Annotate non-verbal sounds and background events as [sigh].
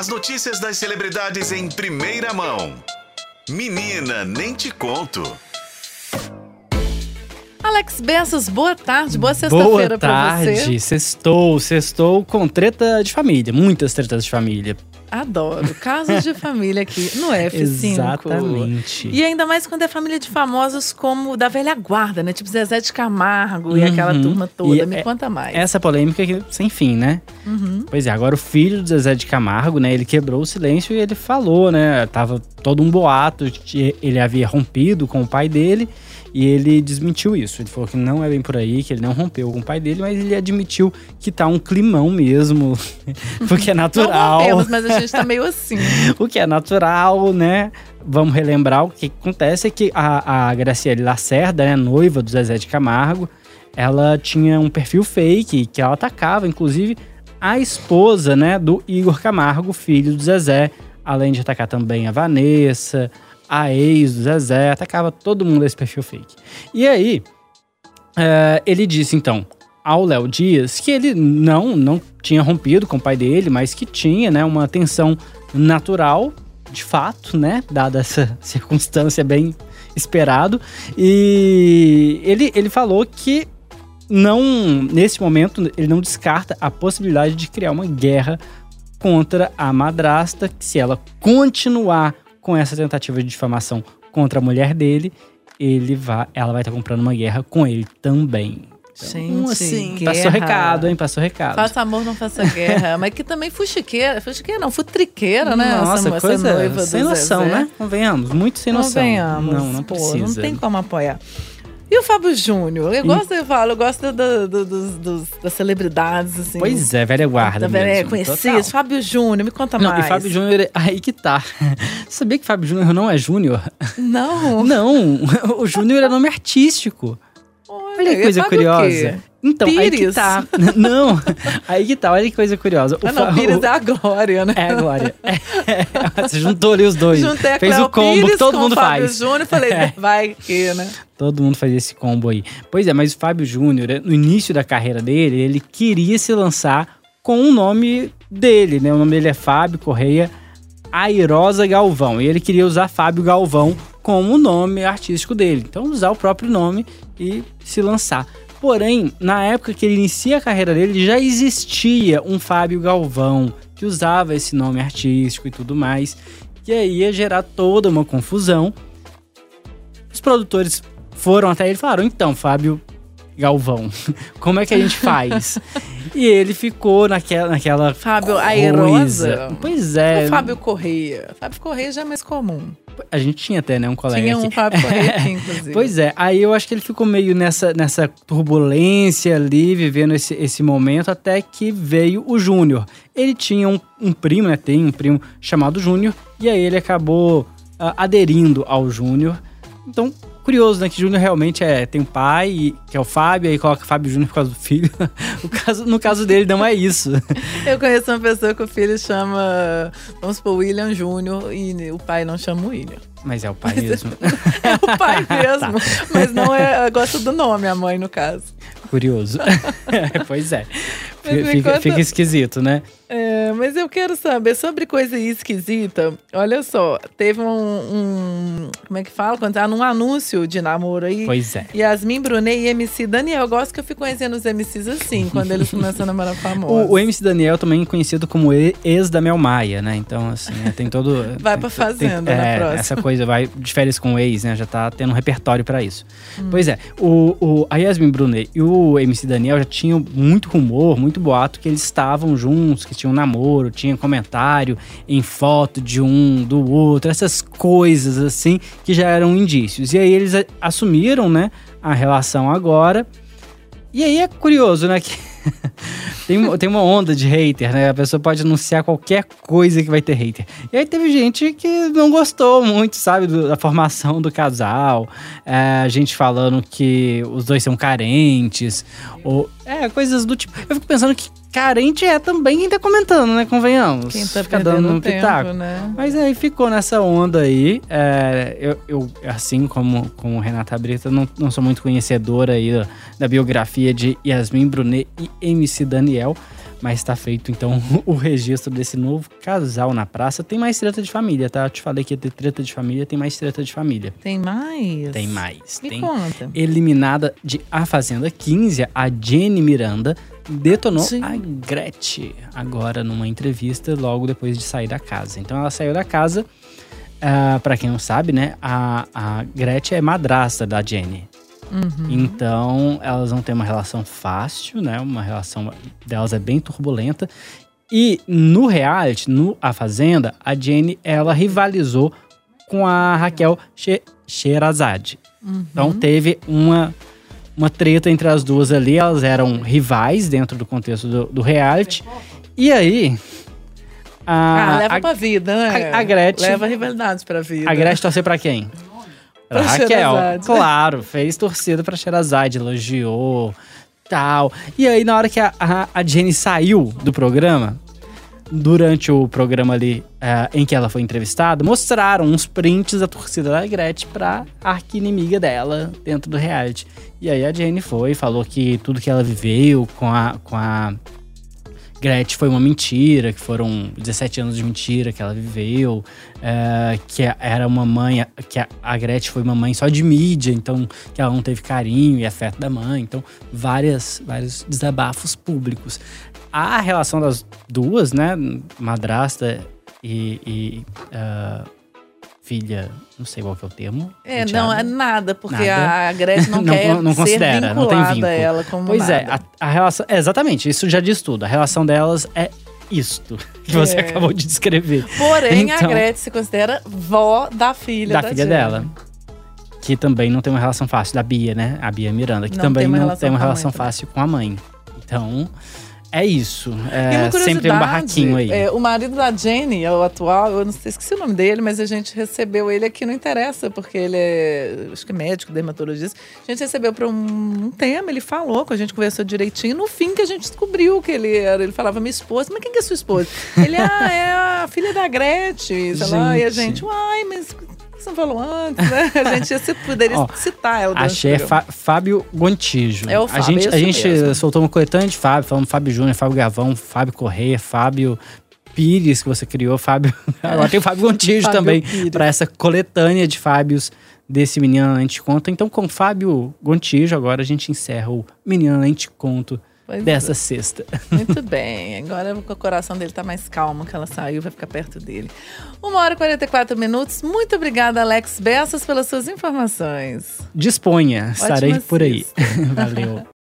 As notícias das celebridades em primeira mão. Menina, nem te conto. Alex Bessas, boa tarde, boa sexta-feira pra você. Boa tarde, sextou, sextou com treta de família, muitas tretas de família. Adoro. Casos de família aqui no F5. Exatamente. E ainda mais quando é família de famosos como da velha guarda, né? Tipo Zezé de Camargo e aquela Uhum. turma toda. E Me é- conta mais. Essa polêmica aqui, sem fim, né? Uhum. Pois é, agora o filho do Zezé de Camargo, né? Ele quebrou o silêncio e ele falou, né? Tava todo um boato que ele havia rompido com o pai dele e ele desmentiu isso. Ele falou que não é bem por aí, que ele não rompeu com o pai dele, mas ele admitiu que tá um climão mesmo, [laughs] porque é Não natural. rompemos, mas a gente tá meio assim. o que é natural, né? Vamos relembrar o que acontece é que a, a Graciele Lacerda, né, noiva do Zezé de Camargo, ela tinha um perfil fake que ela atacava, inclusive, a esposa, né, do Igor Camargo, filho do Zezé, além de atacar também a Vanessa, a ex do Zezé, atacava todo mundo desse perfil fake. E aí, é, ele disse então ao Léo Dias que ele não não tinha rompido com o pai dele, mas que tinha, né, uma tensão natural, de fato, né, dada essa [laughs] circunstância bem esperado. E ele, ele falou que não, nesse momento, ele não descarta a possibilidade de criar uma guerra contra a madrasta, que se ela continuar com essa tentativa de difamação contra a mulher dele, ele vai, ela vai estar comprando uma guerra com ele também. Gente, assim, guerra. passou recado, hein? Passou recado. Faça amor, não faça guerra. [laughs] Mas que também fuxiqueira. Fuxiqueira não, futriqueira, né? Nossa, essa, coisa essa noiva sem do noção, Zezé. né? Convenhamos, muito sem noção. Convenhamos. Não, não Pô, precisa. Não tem como apoiar. E o Fábio Júnior? Eu gosto, eu falo, eu gosto do- do- dos- dos- das celebridades, assim. Pois é, velha guarda Da velha, mesmo. Fábio Júnior, me conta Não, mais. e Fábio Júnior, aí que tá. [laughs] Sabia que Fábio Júnior não é Júnior? Não. [laughs] Não, o Júnior é nome artístico. Olha que coisa Fábio curiosa. Então, aí que Pires? tá. Não, [laughs] aí que tá, olha que coisa curiosa. O Ah, não, Pires o- é a Glória, né? É, Glória. [laughs] É, Você juntou ali os dois. Juntei a Fez Cleo o combo Pires que todo com mundo o Fábio faz. Júnior, falei, É. vai que, né? Todo mundo faz esse combo aí. Pois é, mas o Fábio Júnior, no início da carreira dele, ele queria se lançar com o nome dele, né? O nome dele é Fábio Correia Airosa Galvão. E ele queria usar Fábio Galvão como o nome artístico dele. Então, usar o próprio nome e se lançar. Porém, na época que ele inicia a carreira dele, já existia um Fábio Galvão que usava esse nome artístico e tudo mais. E aí ia gerar toda uma confusão. Os produtores foram até ele e falaram: então, Fábio Galvão, [laughs] como é que a gente faz? [laughs] e ele ficou naquela. naquela Fábio. Airosa. Pois é. O Fábio Correia. Fábio Correia já é mais comum. A gente tinha até, né, um colega Tinha um aqui. Fábio Correia aqui, inclusive. Pois é, aí eu acho que ele ficou meio nessa, nessa turbulência ali, vivendo esse, esse momento, até que veio o Júnior. Ele tinha um, um primo, né? Tem um primo chamado Júnior, e aí ele acabou ah, aderindo ao Júnior. Então, curioso, né? Que Júnior realmente é, tem um pai, que é o Fábio, aí coloca Fábio Júnior por causa do filho. [laughs] o caso, no caso dele, não é isso. Eu conheço uma pessoa que o filho chama, vamos supor, William Júnior e o pai não chama William. Mas é o pai mesmo. [laughs] É o pai [laughs] Tá. mesmo, mas não é, gosta do nome, a mãe no caso. Curioso. pois é. Mas me Fica, conta- fica esquisito, né? É, mas eu quero saber sobre coisa esquisita. Olha só, teve um, um- como é que fala? Quando tá num anúncio de namoro aí. Pois é. Yasmin Brunet e MC Daniel. Eu gosto que eu fico conhecendo os MCs assim, quando eles começam a namorar famosos. [laughs] O, o MC Daniel também conhecido como ex da Mel Maia, né? Então, assim, é, tem todo. [laughs] Vai tem- pra fazenda na é, próxima. Essa coisa vai de férias com o ex, né? Já tá tendo um repertório pra isso. Hum. Pois é, o, o, a Yasmin Brunet e o MC Daniel já tinham muito rumor, muito boato que eles estavam juntos, que tinham namoro, tinha comentário em foto de um, do outro, essas coisas assim que já eram indícios. E aí eles assumiram, né, a relação agora. E aí é curioso, né, que [laughs] tem, uma- tem uma onda de hater, né? A pessoa pode anunciar qualquer coisa que vai ter hater. E aí teve gente que não gostou muito, sabe, do- da formação do casal. É, gente falando que os dois são carentes. Ou, é, coisas do tipo. Eu fico pensando que carente é também quem tá comentando, né? Convenhamos. Quem tá Fica perdendo dando um tempo, pitaco. né? Mas aí ficou nessa onda aí. É, eu, eu, assim como, como Renata Brita, não, não sou muito conhecedora aí da, da biografia de Yasmin Brunet e MC Daniel. Mas tá feito, então, [laughs] o registro desse novo casal na praça. Tem mais treta de família, tá? Eu te falei que ia ter treta de família, tem mais treta de família. Tem mais? Tem mais. Me tem conta. eliminada de A Fazenda 15, a Jenny Miranda detonou Sim. a Gretchen agora numa entrevista logo depois de sair da casa. Então ela saiu da casa, ah, pra quem não sabe, né? A, a Gretchen é madrasta da Jenny. Uhum. Então elas vão ter uma relação fácil, né? Uma relação delas é bem turbulenta. E no reality, no A Fazenda, a Jenny ela rivalizou com a Raquel She Sherazade. Então teve uma, uma treta entre as duas ali. Elas eram rivais dentro do contexto do, do reality. E aí. A, Ah, leva a, pra vida, né? a- a Gretchen- Leva rivalidades pra vida. a Gretchen torceu pra quem? Pra Pra Raquel. Sherazade. Claro, fez torcida pra Sherazade, elogiou, tal. E aí, na hora que a, a, a Jenny saiu do programa, durante o programa ali eh, em que ela foi entrevistada, mostraram uns prints da torcida da Gretchen pra arqui-inimiga dela dentro do reality. E aí a Jenny foi, falou que tudo que ela viveu com a, com a Gretchen foi uma mentira, que foram 17 anos de mentira que ela viveu, é, que era uma mãe, que a, a Gretchen foi uma mãe só de mídia, então que ela não teve carinho e afeto da mãe, então várias, vários desabafos públicos. A relação das duas, né, madrasta e, e, ah, filha, não sei qual que é o termo. É, não, é nada, porque Nada. a Gretchen não, [laughs] Não- quer não ser considera, não tem vínculo. a ela como Pois é, nada. a, a relação. é, exatamente, isso já diz tudo. A relação delas é isto que você É. acabou de descrever. Porém, a Então- Gretchen se considera vó da filha da da filha Jenny. dela. Que também não tem uma relação fácil, da Bia, né? A Bia Miranda, que Não também tem não tem uma a relação fácil com a mãe. Então, é isso. É, sempre um barraquinho aí. é, o marido da Jenny, é o atual, eu não sei, esqueci o nome dele, mas a gente recebeu ele aqui, não interessa, porque ele é, acho que é médico, dermatologista. A gente recebeu para um, um tema, ele falou com a gente, conversou direitinho. No fim que a gente descobriu que ele era, ele falava minha esposa, mas quem que é sua esposa? [laughs] Ele, ah, é a filha da Gretchen, sei lá, e a Gente. uai, mas que você não falou antes, né? A gente se- poderia Ó, citar ela. o é. Fá- Fábio Gontijo. É o a Fábio, gente, é a gente mesmo. soltou uma coletânea de Fábio, falando Fábio Júnior, Fábio Gavão, Fábio Correia, Fábio Pires, que você criou, Fábio. [laughs] Agora tem o Fábio Gontijo Fábio também, para essa coletânea de Fábios desse Menina Nem Te Conta. Então, com Fábio Gontijo, agora a gente encerra o Menina Nem Te Conto Pois dessa sexta. Muito [laughs] bem. Agora o coração dele tá mais calmo, que ela saiu, vai ficar perto dele. Uma hora e 44 minutos. Muito obrigada, Alex Bessas, pelas suas informações. Disponha, estarei Ótima por aí. [laughs] Valeu. [laughs]